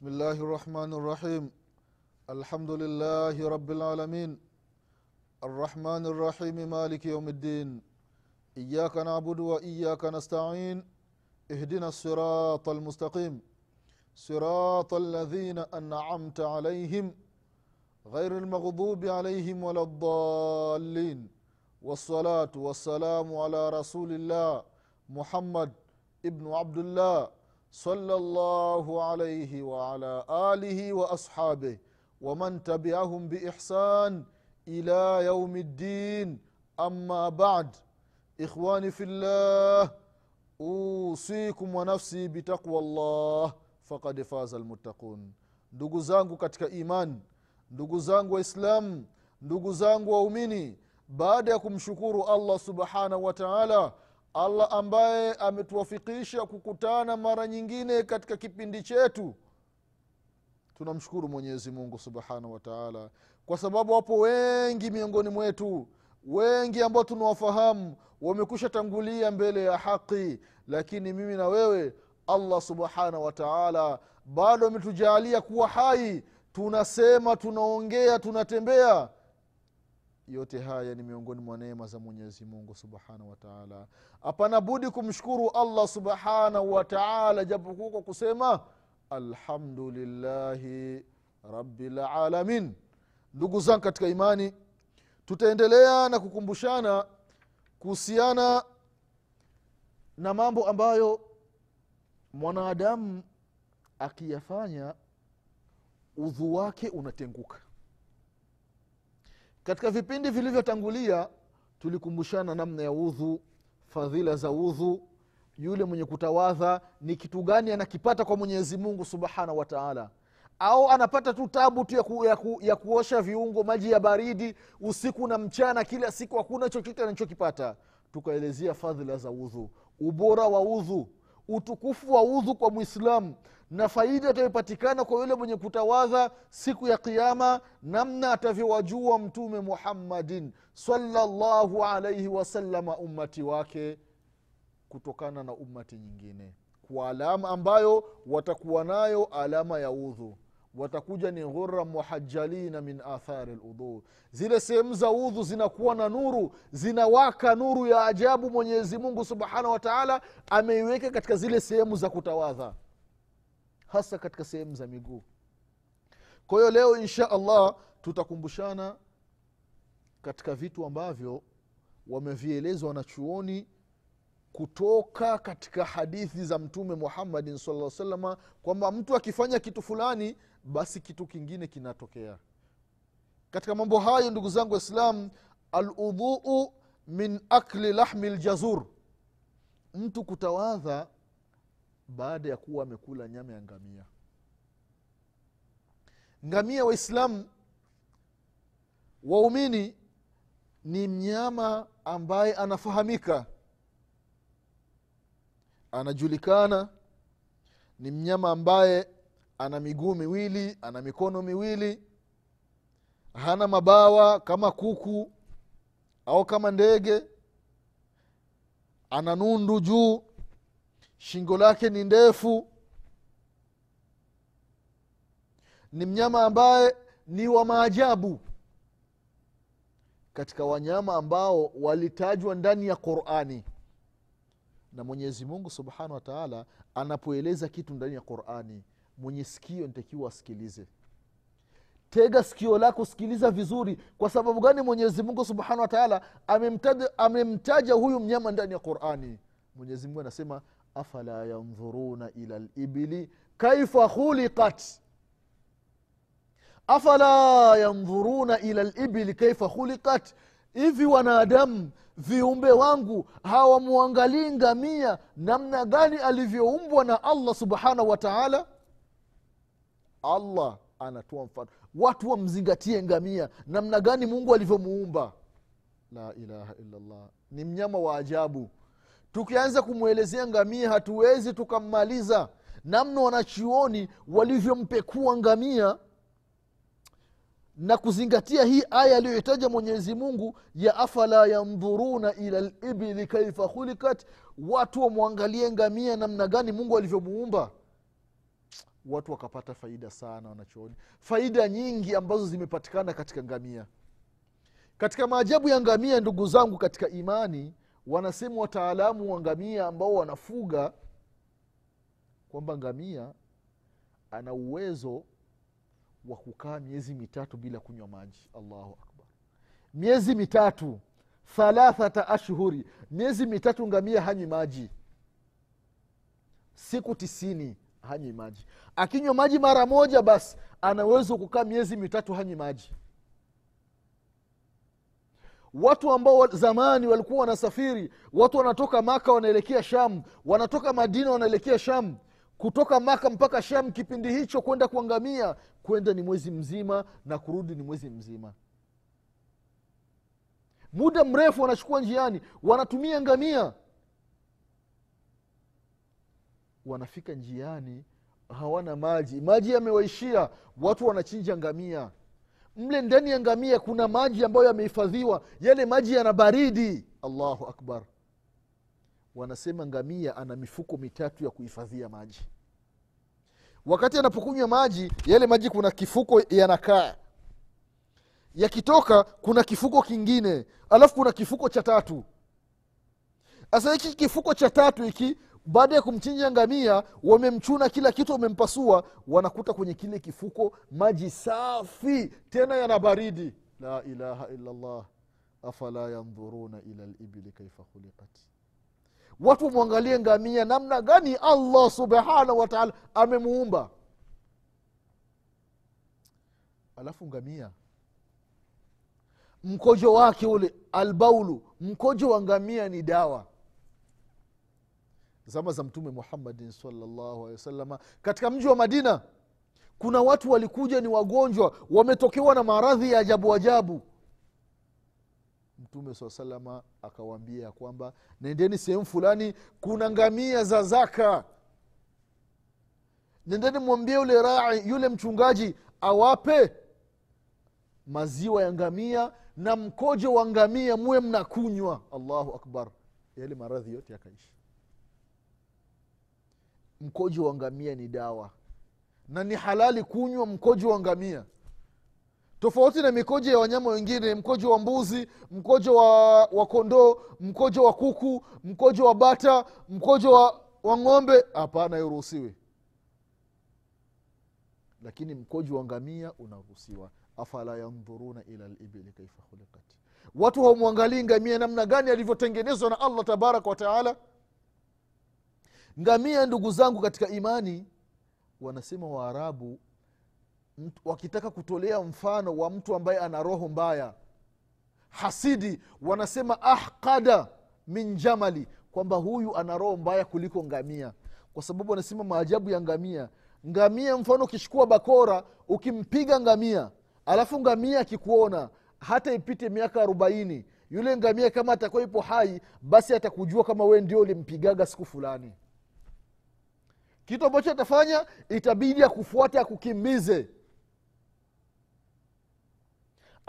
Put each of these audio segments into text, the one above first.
بسم الله الرحمن الرحيم. الحمد لله رب العالمين. الرحمن الرحيم مالك يوم الدين. إياك نعبد وإياك نستعين. اهدنا الصراط المستقيم. صراط الذين أنعمت عليهم غير المغضوب عليهم ولا الضالين. والصلاة والسلام على رسول الله محمد ابن عبد الله صلى الله عليه وعلى آله وأصحابه ومن تبعهم بإحسان إلى يوم الدين أما بعد إخواني في الله أوصيكم ونفسي بتقوى الله فقد فاز المتقون ndugu zangu katika iman ndugu zangu waislamu ndugu zangu waumini baada ya kumshukuru allah subhanahu wa taala allah ambaye ametuwafikisha kukutana mara nyingine katika kipindi chetu. Tunamshukuru mwenyezi mungu subhanahu wa taala kwa sababu wapo wengi miongoni mwetu wengi ambao tunawafahamu wamekusha tangulia mbele ya haqi lakini mimi na wewe allah subhanahu wa taala bado ametujaalia kuwa hai. Tunasema tunaongea tunatembea yote haya ni miongoni mwa neema za mwenyezi mungu subhanahu wataala hapana budi kumshukuru allah subhanahu wataala japokuwa kwa kusema alhamdulillahi rabilalamin ndugu zangu katika imani tutaendelea na kukumbushana kuhusiana na mambo ambayo mwanadamu akiyafanya udhu wake unatenguka katika vipindi vilivyotangulia tulikumbushana namna ya udhu fadhila za udhu yule mwenye kutawadha ni kitu gani anakipata kwa mwenyezi mungu subhanahu wa taala. Au anapata tu tabu tu ya, ku, ya, ku, ya kuosha viungo maji ya baridi usiku na mchana kila siku hakuna chochote anachokipata. Tukaelezea fadhila za udhu ubora wa udhu utukufu wa udhu kwa mwislamu na faida itayopatikana kwa yule mwenye kutawadha siku ya qiama namna atavyowajua mtume muhammadin salllahu alaihi wasalama ummati wake kutokana na ummati nyingine. Kwa alama ambayo watakuwa nayo alama ya udhu watakuja ni ghura muhajalina min athari ludhu zile sehemu za udhu zinakuwa na nuru zinawaka nuru ya ajabu mwenyezi mungu subhanahu wataala ameiweka katika zile sehemu za kutawadha hasa katika sehemu za miguu. Kwa hiyo leo insha allah tutakumbushana katika vitu ambavyo wamevielezwa wanachuoni kutoka katika hadithi za mtume muhammadin saa salama kwamba mtu akifanya kitu fulani basi kitu kingine kinatokea. Katika mambo hayo ndugu zangu waislam aludhuu min akli lahmi ljazur mtu kutawadha baada ya kuwa amekula nyama ya ngamia. Ngamia waislamu waumini ni mnyama ambaye anafahamika anajulikana ni mnyama ambaye ana miguu miwili ana mikono miwili hana mabawa kama kuku au kama ndege ana nundu juu shingo lake ni ndefu. Ni mnyama ambaye ni wa maajabu katika wanyama ambao walitajwa ndani ya qurani na mwenyezi mungu subhanahu wa taala anapoeleza kitu ndani ya qurani. Mwenye sikio nitakiwa asikilize. Tega sikio lako sikiliza vizuri. Kwa sababu gani mwenyezi mungu subhanahu wataala amemtaja, amemtaja huyu mnyama ndani ya qurani? Mwenyezi mungu anasema afala yandhuruna ila libili kaifa khuliqat? Afala yandhuruna ila libili kaifa khuliqat hivi wanadamu viumbe wangu hawamwangalii ngamia namna gani alivyoumbwa na allah subhanahu wa taala? Allah anatoa mfano. Watu wamzingatie ngamia namna gani mungu alivyomuumba. La ilaha illallah. Ni mnyama wa ajabu. Tukianza kumwelezea ngamia hatuwezi tukammaliza namna wanachuoni walivyompekua ngamia na kuzingatia hii aya aliyohitaja mwenyezi mungu ya afala yandhuruna ila libili kaifa khulikat. Watu wamwangalie ngamia namna gani mungu alivyomuumba. Watu wakapata faida sana wanachooni. Faida nyingi ambazo zimepatikana katika ngamia. Katika maajabu ya ngamia ndugu zangu katika imani wanasema wataalamu wa ngamia ambao wanafuga kwamba ngamia ana uwezo wa kukaa miezi mitatu bila kunywa maji. Allahu akbar. Miezi mitatu thalathata ashhuri. Miezi mitatu ngamia hanywi maji. Siku tisini hanywi maji. Akinywa maji mara moja basi anaweza kukaa miezi mitatu hanywi maji. Watu ambao zamani walikuwa wanasafiri watu wanatoka maka wanaelekea sham wanatoka madina wanaelekea sham kutoka maka mpaka sham kipindi hicho kwenda kuangamia kwenda ni mwezi mzima na kurudi ni mwezi mzima. Muda mrefu wanachukua njiani wanatumia ngamia. Wanafika njiani hawana maji. Maji yamewaishia watu wanachinja ngamia. Mle ndani ya ngamia kuna maji ambayo yamehifadhiwa yale maji yana baridi. Allahu akbar wanasema ngamia ana mifuko mitatu ya kuhifadhia maji. Wakati anapokunywa maji yale maji kuna kifuko yanakaa. Yakitoka kuna kifuko kingine alafu kuna kifuko cha tatu. Sasa hiki kifuko cha tatu hiki baada ya kumchinja ngamia wamemchuna kila kitu wamempasua wanakuta kwenye kile kifuko maji safi tena yana baridi. La ilaha illallah afala yandhuruna ila libili kaifa khuliqat watu wamwangalie ngamia namna gani allah subhanahu wataala amemuumba. Alafu ngamia mkojo wake ule albaulu mkojo wa ngamia ni dawa. Zama za mtume muhammadin salllahu alehi wasalama katika mji wa madina kuna watu walikuja ni wagonjwa wametokewa na maradhi ya ajabu ajabu mtume saa salama akawaambia ya kwamba nendeni sehemu fulani kuna ngamia za zaka. Nendeni mwambie yule rai yule mchungaji awape maziwa ya ngamia na mkojo wa ngamia muwe mnakunywa. Allahu akbar. Yale maradhi yote yakaishi. Mkojo wa ngamia ni dawa na ni halali kunywa mkojo wa ngamia tofauti na mikojo ya wanyama wengine mkojo wa mbuzi mkojo wa, wa kondoo mkojo wa kuku mkojo wa bata mkojo wa, wa ng'ombe. Hapana iruhusiwi lakini mkojo wa ngamia unaruhusiwa. Afala yandhuruna ila libili kaifa khuliqat. Watu hawamwangalii ngamia namna gani alivyotengenezwa na allah tabaraka wataala ngamia ndugu zangu katika imani wanasema waarabu wakitaka kutolea mfano wa mtu ambaye ana roho mbaya. Hasidi wanasema ahqada min jamali kwamba huyu ana roho mbaya kuliko ngamia. Kwa sababu wanasema maajabu ya ngamia. Ngamia mfano ukishukua bakora ukimpiga ngamia alafu ngamia akikuona hata ipite miaka arobaini yule ngamia kama atakuwa ipo hai basi atakujua kama wee ndio ulimpigaga siku fulani. Kitu ambacho atafanya itabidi akufuate akukimbize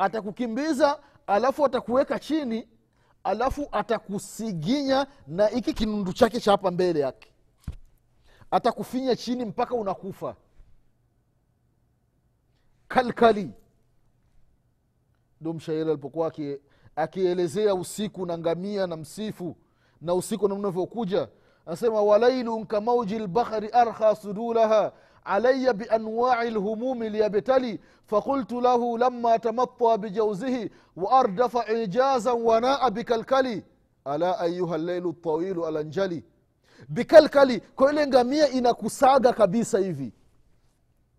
atakukimbiza alafu atakuweka chini alafu atakusiginya na hiki kinundu chake cha hapa mbele yake. Atakufinya chini mpaka unakufa. Kalkali. Ndo mshairi alipokuwa akielezea usiku na ngamia na msifu na usiku namna unavyokuja anasema walailun kamauji lbahri arkha sudulaha alaya bianwai lhumumi ليبتلي fakultu lahu لما تمطى بجوزه waardafa ijazan wanaa bikalkali ala ayuha الليل الطويل alanjali bikalkali kwa ile ngamia inakusaga kabisa hivi.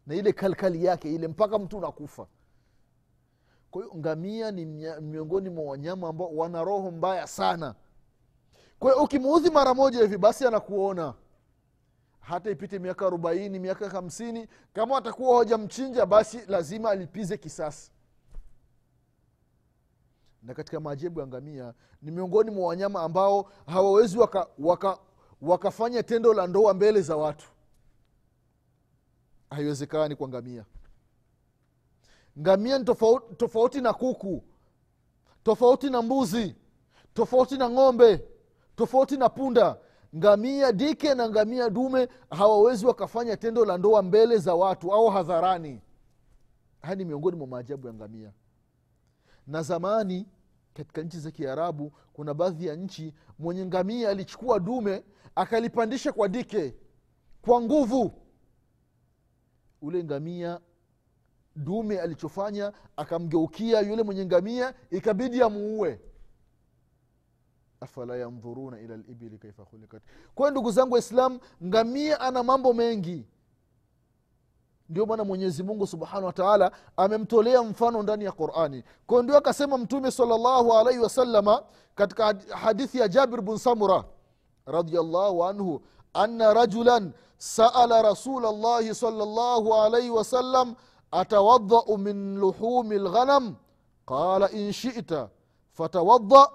Na ile kalkali yake ile mpaka mtu unakufa. Kwa hiyo ngamia ni miongoni mwa wanyama ambao wana roho mbaya sana. Kwa hiyo ukimuudhi mara moja hivi basi anakuona hata ipite miaka arobaini miaka hamsini kama atakuwa hawajamchinja basi lazima alipize kisasi. Na katika maajabu ya ngamia ni miongoni mwa wanyama ambao hawawezi waka, waka, wakafanya tendo la ndoa mbele za watu. Haiwezekani kwa ngamia. Ngamia ni tofauti, tofauti na kuku tofauti na mbuzi tofauti na ng'ombe tofauti na punda ngamia dike na ngamia dume hawawezi wakafanya tendo la ndoa mbele za watu au hadharani. Haya ni miongoni mwa maajabu ya ngamia. Na zamani katika nchi za kiarabu kuna baadhi ya nchi mwenye ngamia alichukua dume akalipandisha kwa dike kwa nguvu. Ule ngamia dume alichofanya akamgeukia yule mwenye ngamia ikabidi amuue afala yandhuruna ila libili kaifa khulikat kwayo ndugu zangu waislam ngamia ana mambo mengi. Ndio maana mwenyezi mungu subhanahu wa taala amemtolea mfano ndani ya qurani. Kwao ndio akasema mtume salllahu alaihi wasalama katika had- hadithi ya jabir bn samura radiallahu anhu ana rajulan saala rasul llahi salllahu alaihi wasallam atawadau min luhumi lghanam qala in shita fatawadda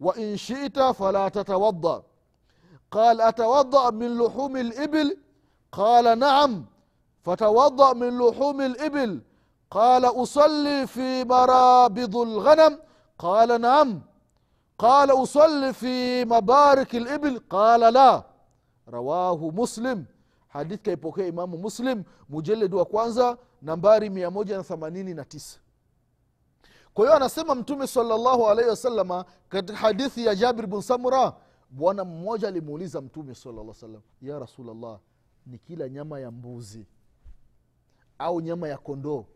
وإن شئت فلا تتوضأ. قال أتوضأ من لحوم الإبل؟ قال نعم. فتوضأ من لحوم الإبل. قال أصلي في مرابض الغنم؟ قال نعم. قال أصلي في مبارك الإبل؟ قال لا. رواه مسلم. حديث kaipokea imamu muslim mujeledi wa kwanza nambari 189 kwa hiyo anasema mtume salllahu alaihi wasalama katika hadithi ya jabir bn samura bwana mmoja alimuuliza mtume salam ya rasulllah ni kila nyama ya mbuzi au nyama ya kondoo?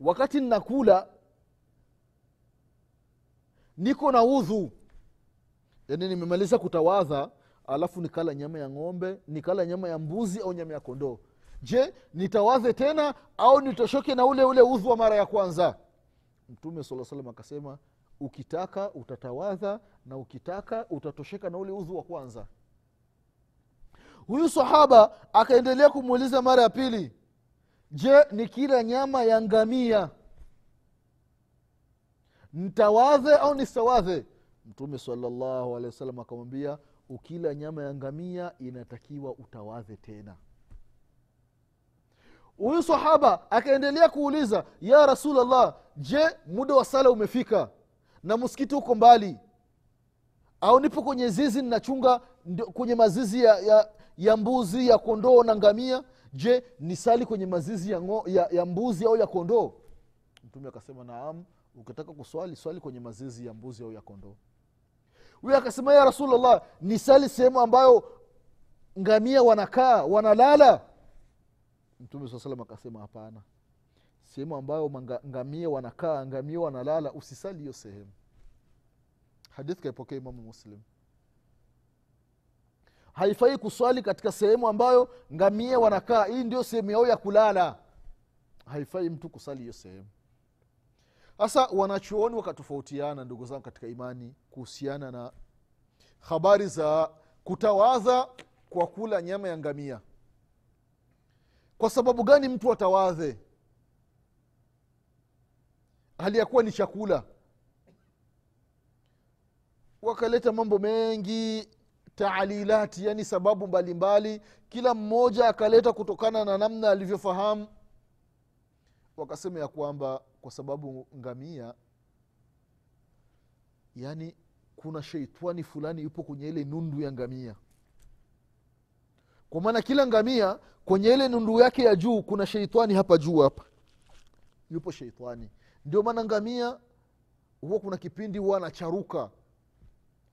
Wakati nnakula niko na udhu. Yaani nimemaliza kutawadha alafu nikala nyama ya ng'ombe nikala nyama ya mbuzi au nyama ya kondoo je nitawadhe tena au nitoshoke na ule ule udhu wa mara ya kwanza? Mtume saa salam akasema ukitaka utatawadha na ukitaka utatosheka na ule udhu wa kwanza. Huyu sahaba akaendelea kumuuliza mara ya pili je ni kila nyama ya ngamia ntawadhe au nistawadhe mtume salallahu alehi wasalam akamwambia ukila nyama ya ngamia inatakiwa utawadhe tena huyu sahaba akaendelea kuuliza ya rasulllah je muda wa sala umefika na msikiti huko mbali? Au nipo kwenye zizi ninachunga kwenye mazizi ya, ya, ya mbuzi ya kondoo na ngamia? Je nisali kwenye mazizi ya, ngo, ya, ya mbuzi au ya kondoo? Mtume akasema naam ukitaka kuswali swali kwenye mazizi ya mbuzi au ya kondoo. Huyo akasema ya rasulllah nisali sehemu ambayo ngamia wanakaa wanalala mtume saa salam akasema hapana. Sehemu ambayo ngamia wanakaa ngamia wanalala usisali hiyo sehemu. Hadithi kaipokea imamu muslim. Haifai kuswali katika sehemu ambayo ngamia wanakaa hii ndio sehemu yao ya kulala. Haifai mtu kusali hiyo sehemu. Sasa wanachuoni wakatofautiana ndugu zangu katika imani kuhusiana na habari za kutawadha kwa kula nyama ya ngamia kwa sababu gani mtu atawadhe? Hali ya kuwa ni chakula. Wakaleta mambo mengi taalilati yani sababu mbalimbali. Mbali. kila mmoja akaleta kutokana na namna alivyofahamu. Wakasema ya kwamba kwa sababu ngamia yani kuna sheitani fulani yupo kwenye ile nundu ya ngamia kwa maana kila ngamia kwenye ile nundu yake ya juu kuna sheitani hapa juu hapa. Yupo sheitani. Ndio maana ngamia huwa kuna kipindi huwa anacharuka.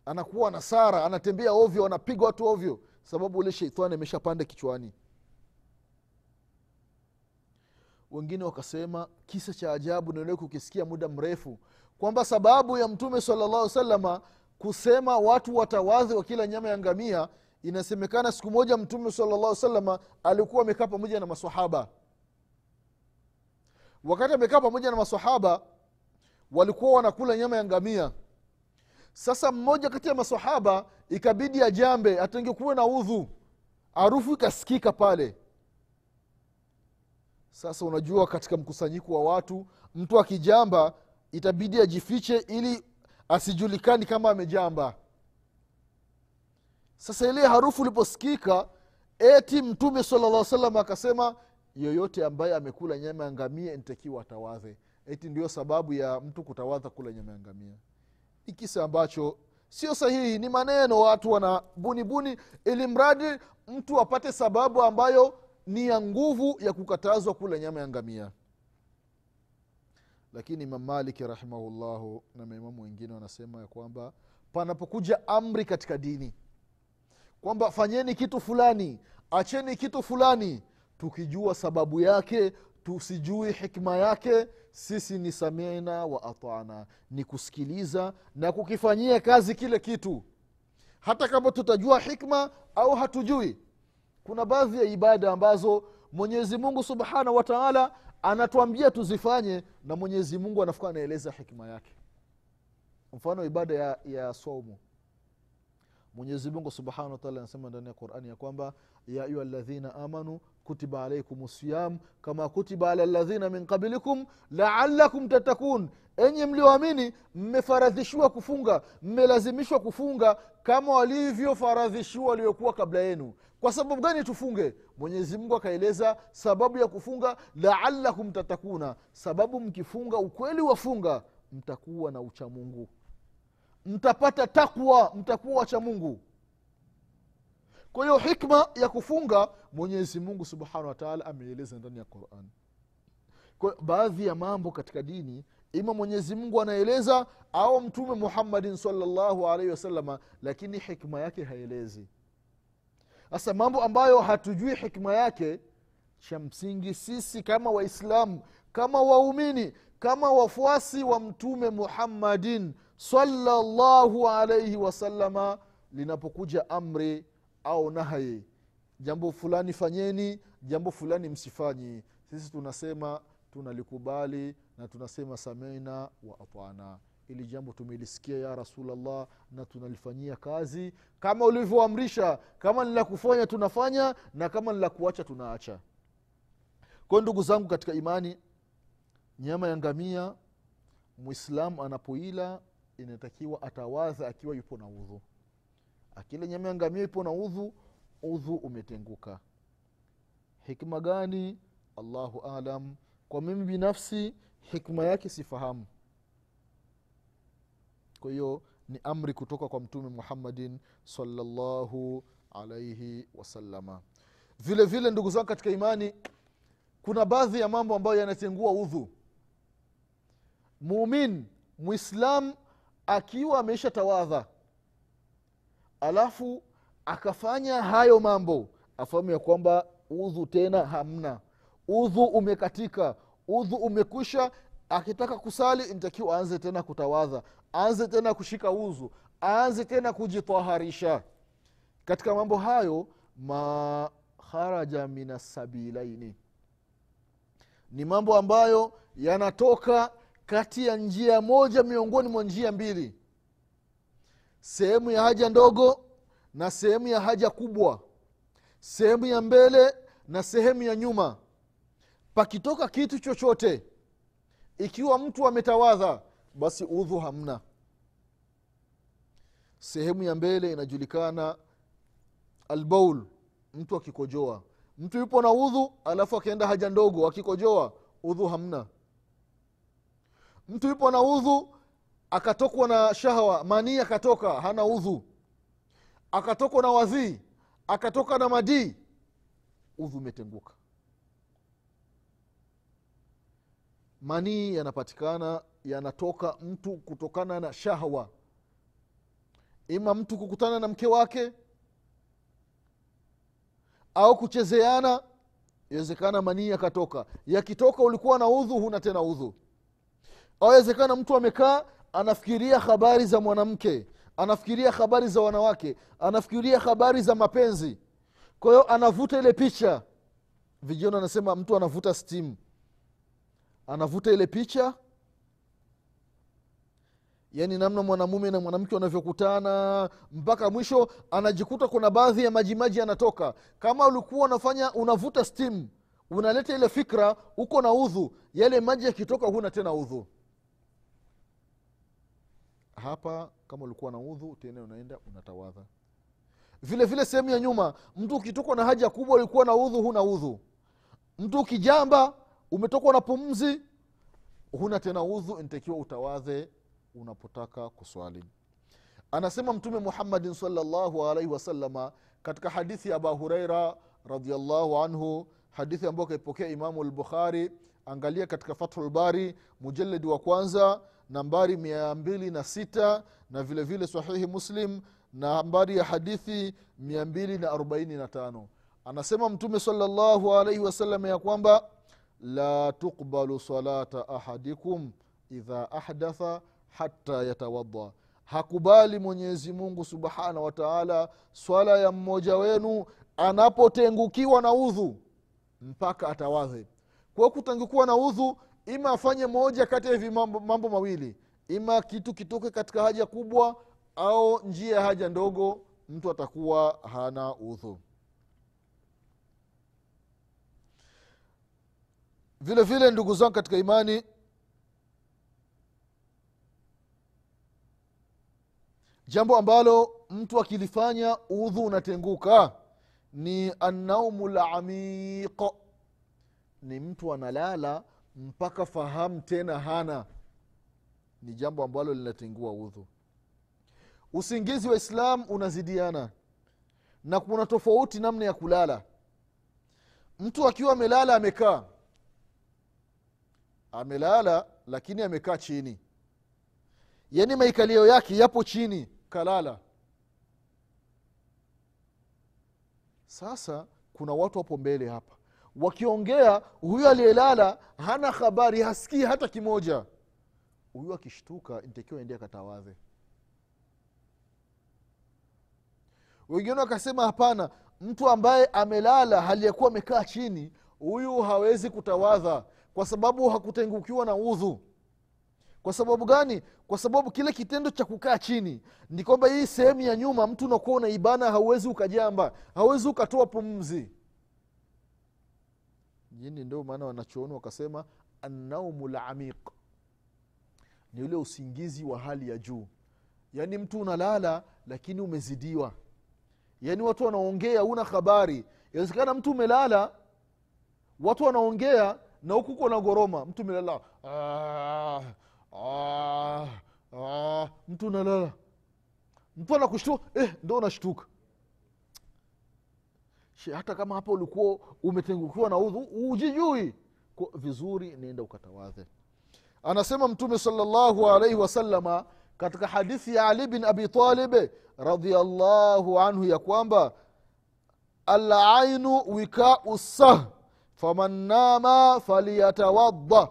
Anakuwa na sara anatembea ovyo anapiga watu ovyo. Sababu ule sheitani ameshapanda kichwani. Wengine wakasema kisa cha ajabu naelewe kukisikia muda mrefu. Kwamba sababu ya mtume salllah salama kusema watu watawadhi wa kila nyama ya ngamia inasemekana siku moja mtume salllah salama alikuwa amekaa pamoja na masahaba wakati amekaa pamoja na masahaba walikuwa wanakula nyama ya ngamia. Sasa mmoja kati ya masahaba ikabidi ajambe atengekuwe na udhu. Harufu ikasikika pale. Sasa unajua katika mkusanyiko wa watu mtu akijamba itabidi ajifiche ili asijulikani kama amejamba sasa ile harufu iliposikika eti mtume sala salam akasema yoyote ambaye amekula nyama ya ngamia ntakiwa atawadhe. Eti ndio sababu ya mtu kutawadha kula nyama ya ngamia. Ni kisa ambacho sio sahihi ni maneno watu wana bunibuni ili mradi mtu apate sababu ambayo ni ya nguvu ya kukatazwa kula nyama ya ngamia. Lakini imam maliki rahimahullahu na maimamu wengine wanasema ya kwamba panapokuja amri katika dini kwamba fanyeni kitu fulani acheni kitu fulani. Tukijua sababu yake tusijui hikma yake sisi ni samina wa atana ni kusikiliza na kukifanyia kazi kile kitu. Hata kama tutajua hikma au hatujui kuna baadhi ya ibada ambazo mwenyezi mungu subhanahu wa anatuambia tuzifanye na mwenyezi mungu anafuka anaeleza hikma yake. Mfano ibada ya, ya saumu mwenyezi mungu subhanahu wataala anasema ndani ya qurani ya kwamba ya ayuha ladhina amanu kutiba alaikum siyam kama kutiba ala ladhina min qablikum laalakum tattakun enye mlioamini mmefaradhishiwa kufunga mmelazimishwa kufunga kama walivyofaradhishiwa waliokuwa kabla yenu. Kwa sababu gani tufunge? Mwenyezi mungu akaeleza sababu ya kufunga laalakum tatakuna sababu mkifunga ukweli wafunga mtakuwa na uchamungu mtapata takwa mtakuwa wacha mungu. Kwa hiyo hikma ya kufunga mwenyezi mungu subhanahu wataala ameeleza ndani ya quran. Kwa baadhi ya mambo katika dini ima mwenyezi mungu anaeleza au mtume muhammadin salllahu alaihi wasalama lakini hikma yake haelezi. Sasa mambo ambayo hatujui hikma yake cha msingi sisi kama waislamu kama waumini kama wafuasi wa mtume muhammadin salllahu alaihi wasalama linapokuja amri au nahayi jambo fulani fanyeni jambo fulani msifanyi. Sisi tunasema tunalikubali na tunasema sameina wa atana ili jambo tumelisikia ya rasulllah na tunalifanyia kazi. Kama ulivyoamrisha kama ni la kufanya tunafanya na kama ni la kuacha tunaacha. Kwayo ndugu zangu katika imani nyama ya ngamia mwislamu anapoila inatakiwa atawaza akiwa yupo na udhu. Akili nyama ipo na udhu udhu umetenguka. Hikma gani? Allahu alam kwa mimi binafsi hikma yake sifahamu. Kwa hiyo ni amri kutoka kwa mtume muhammadin salllahu alaihi wasalama vile vile ndugu zangu katika imani kuna baadhi ya mambo ambayo yanatengua udhu. Muumin mwislam akiwa ameisha tawadha alafu akafanya hayo mambo afahamu ya kwamba udhu tena hamna. Udhu umekatika udhu umekwisha. Akitaka kusali ntakiwa aanze tena kutawadha aanze tena kushika udhu aanze tena kujitaharisha katika mambo hayo ma kharaja min assabilaini ni mambo ambayo yanatoka kati ya njia moja miongoni mwa njia mbili. Sehemu ya haja ndogo na sehemu ya haja kubwa. Sehemu ya mbele na sehemu ya nyuma. Pakitoka kitu chochote ikiwa mtu ametawadha basi udhu hamna. Sehemu ya mbele inajulikana albaul mtu akikojoa. Mtu yupo na udhu alafu akienda haja ndogo akikojoa udhu hamna mtu yupo na udhu akatokwa na shahwa manii akatoka hana udhu. Akatokwa na wadhii akatoka na madii udhu umetenguka. Manii yanapatikana yanatoka mtu kutokana na shahwa ima mtu kukutana na mke wake au kuchezeana yawezekana manii yakatoka. Yakitoka ulikuwa na udhu huna tena udhu au yawezekana mtu amekaa anafikiria habari za mwanamke anafikiria habari za wanawake anafikiria habari za mapenzi. Kwa hiyo anavuta ile picha. Vijana anasema mtu anavuta steam. Anavuta ile picha. Yaani namna mwanamume na mwanamke wanavyokutana mpaka mwisho anajikuta kuna baadhi ya majimaji yanatoka. Kama ulikuwa unafanya unavuta steam unaleta ile fikra uko na udhu. Yale maji yakitoka huna tena udhu hapa kama ulikuwa na udhu tena unaenda unatawadha. Vile vile sehemu ya nyuma mtu ukitokwa na haja kubwa ulikuwa na udhu huna udhu. Mtu ukijamba umetokwa na pumzi huna tena udhu ntakiwa utawadhe unapotaka kuswali. Anasema mtume muhammadin salllahu alaihi wasalama katika hadithi ya aba hureira radiallahu anhu hadithi ambayo kaipokea imamu lbukhari angalia katika fathu lbari mujaledi wa kwanza nambari mia mbili na sita na vile vile sahihi muslim nambari ya hadithi mia mbili na arobaini na tano. Anasema mtume salllahu alaihi wasallam ya kwamba la tuqbalu salata ahadikum idha ahdatha hata yatawadha hakubali mwenyezi mungu subhanahu wa taala swala ya mmoja wenu anapotengukiwa na udhu mpaka atawadhe kwa kutangukiwa na udhu ima afanye moja kati ya hivi mambo, mambo mawili. Ima kitu kitoke katika haja kubwa au njia ya haja ndogo mtu atakuwa hana udhu. Vile vile ndugu zangu katika imani jambo ambalo mtu akilifanya udhu unatenguka ni annaumu lamiq ni mtu analala mpaka fahamu tena hana ni jambo ambalo linatengua udhu. Usingizi wa islam unazidiana na kuna tofauti namna ya kulala. Mtu akiwa amelala amekaa. Amelala lakini amekaa chini. Yaani maikalio yake yapo chini kalala. Sasa kuna watu wapo mbele hapa wakiongea huyu aliyelala hana habari hasikii hata kimoja. Huyu akishtuka ntakiwa ende akatawadhe. Wengine wakasema hapana mtu ambaye amelala haliyekuwa amekaa chini huyu hawezi kutawadha kwa sababu hakutengukiwa na udhu. Kwa sababu gani? Kwa sababu kile kitendo cha kukaa chini ni kwamba hii sehemu ya nyuma mtu unakuwa unaibana hauwezi ukajamba hauwezi ukatoa pumzi jini ndio maana wanachooni wakasema annaumu lamiq ni ule usingizi wa hali ya juu. Yaani mtu unalala lakini umezidiwa. Yaani watu wanaongea una habari. Inawezekana mtu umelala watu wanaongea na huku uko na goroma. Mtu umelala ah, ah, ah. mtu unalala mtu anakushtuka eh, ndo unashtuka hata kama hapa ulikuwa umetengukiwa na udhu ujijui. Vizuri nenda ukatawadhe. Anasema mtume salllahu alaihi wasalama katika hadithi ya ali bin abi talib radiallahu anhu ya kwamba alainu wikau sah faman nama faliyatawadda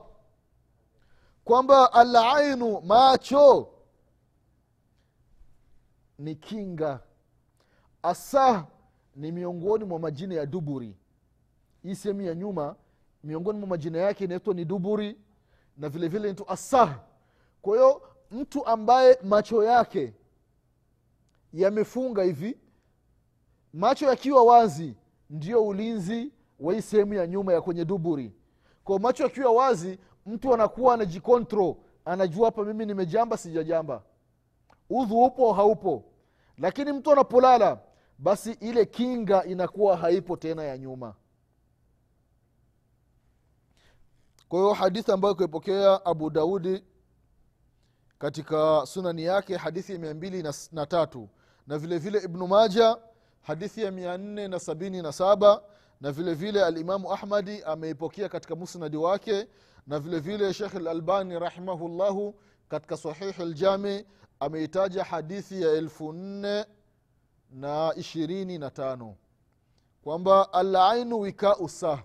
kwamba alainu macho ni kinga. Asah ni miongoni mwa majina ya duburi. Hii sehemu ya nyuma miongoni mwa majina yake inaitwa ni duburi na vile vile inaitwa asah. Kwa hiyo mtu ambaye macho yake yamefunga hivi macho yakiwa wazi ndio ulinzi wa hii sehemu ya nyuma ya kwenye duburi. Kwa macho yakiwa wazi mtu anakuwa anajikontro anajua hapa mimi nimejamba sijajamba. Udhu upo haupo. Lakini mtu anapolala basi ile kinga inakuwa haipo tena ya nyuma. Kwa hiyo hadithi ambayo kuipokea abu daudi katika sunani yake hadithi ya mia mbili na, na tatu. Na vile vile ibnu maja hadithi ya mia nne na sabini na saba. Na vile vile alimamu ahmadi ameipokea katika musnadi wake. Na vile vile shekh lalbani rahimahullahu katika sahihi ljami ameitaja hadithi ya elfu nne na ishirini na tano. Kwamba alainu wikau sah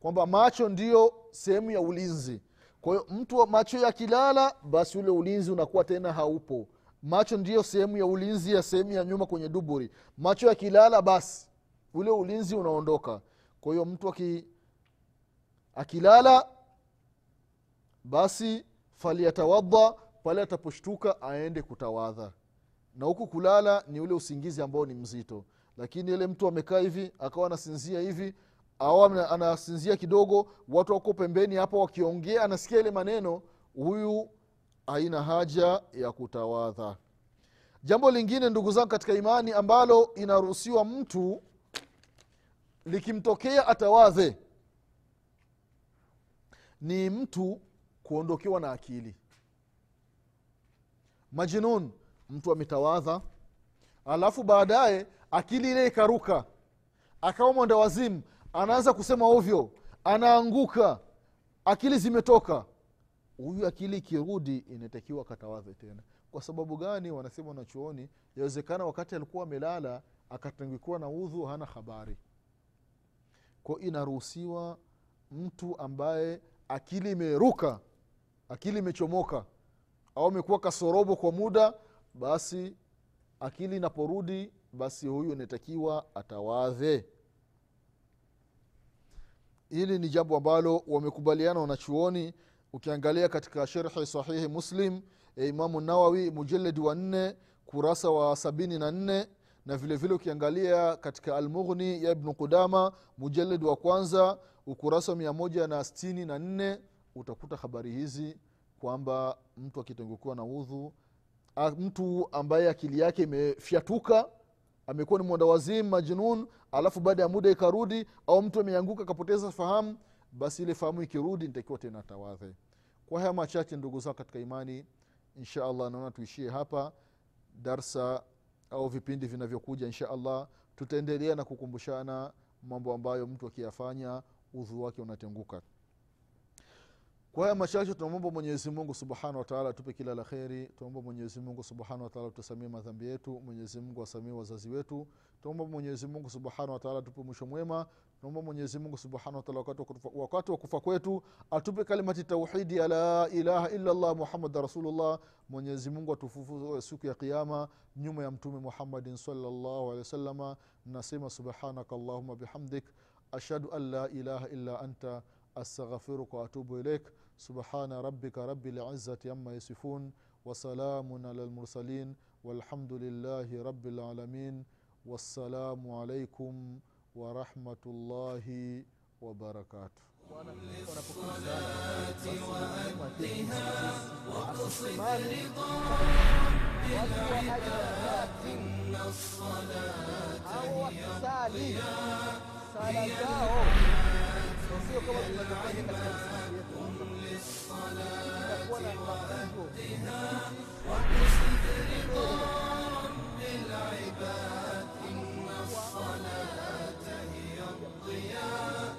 kwamba macho ndiyo sehemu ya ulinzi. Kwa hiyo mtu macho yakilala basi ule ulinzi unakuwa tena haupo. Macho ndiyo sehemu ya ulinzi ya sehemu ya nyuma kwenye duburi. Macho yakilala basi ule ulinzi unaondoka. Kwa hiyo mtu aki, akilala basi faliyatawadha pale ataposhtuka aende kutawadha na huku kulala ni ule usingizi ambao ni mzito. Lakini ile mtu amekaa hivi akawa anasinzia hivi au anasinzia kidogo watu wako pembeni hapo wakiongea anasikia ile maneno huyu haina haja ya kutawadha. Jambo lingine ndugu zangu katika imani ambalo inaruhusiwa mtu likimtokea atawadhe ni mtu kuondokewa na akili. Majinun mtu ametawadha. Alafu baadaye akili ile ikaruka. Akawa mwenda wazimu. Anaanza kusema ovyo. Anaanguka. Akili zimetoka. Huyu akili ikirudi inatakiwa katawadhe tena. Kwa sababu gani? Wanasema wanachuoni yawezekana wakati alikuwa amelala akatangikiwa na udhu hana habari. Ko inaruhusiwa mtu ambaye akili imeruka akili imechomoka au amekuwa kasorobo kwa muda basi akili inaporudi basi huyu inatakiwa atawadhe hili ni jambo ambalo wamekubaliana wanachuoni. Ukiangalia katika sherhi sahihi muslim ya imamu nawawi mujaledi wa nne kurasa wa sabini na nne na vile vile ukiangalia katika almughni ya ibnu qudama mujaledi wa kwanza ukurasa wa mia moja na stini na nne utakuta habari hizi kwamba mtu akitengukiwa na udhu mtu ambaye akili yake imefyatuka amekuwa ni mwandawazimu majnun alafu baada ya muda ikarudi au mtu ameanguka akapoteza fahamu basi ile fahamu ikirudi nitakiwa tena tawadhe kwa haya machache ndugu zao katika imani insha allah naona tuishie hapa. Darsa au vipindi vinavyokuja insha allah tutaendelea na kukumbushana mambo ambayo mtu akiyafanya udhu wake unatenguka kwa haya machache tunamwomba mwenyezi mungu subhanahu wataala atupe kila la kheri. Tunaomba mwenyezi mungu subhanahu wataala tusamie madhambi yetu. Mwenyezi mungu wazazi wetu. Tunaomba mwenyezi mungu subhanahu wataala atupe mwisho mwema. Tunaomba mwenyezi subhanahu wataala wakati wa kufa- kwetu atupe kalimati tauhidi ya la ilaha illallah rasulullah. Mwenyezi mungu atufufue siku ya qiama nyuma ya mtume muhammadin salllahu alehi wasalama nasema subhanaka allahuma bihamdik. Ashhadu an la ilaha illa anta. Astaghfiruka waatubu ilaik سبحان ربك رب العزة عما يصفون وسلام على المرسلين والحمد لله رب العالمين والسلام عليكم ورحمة الله وبركاته. وأدها الصلاة هي الضياء هي قم للصلاة وأدها واقصد رضا رب إن الصلاة هي الضياء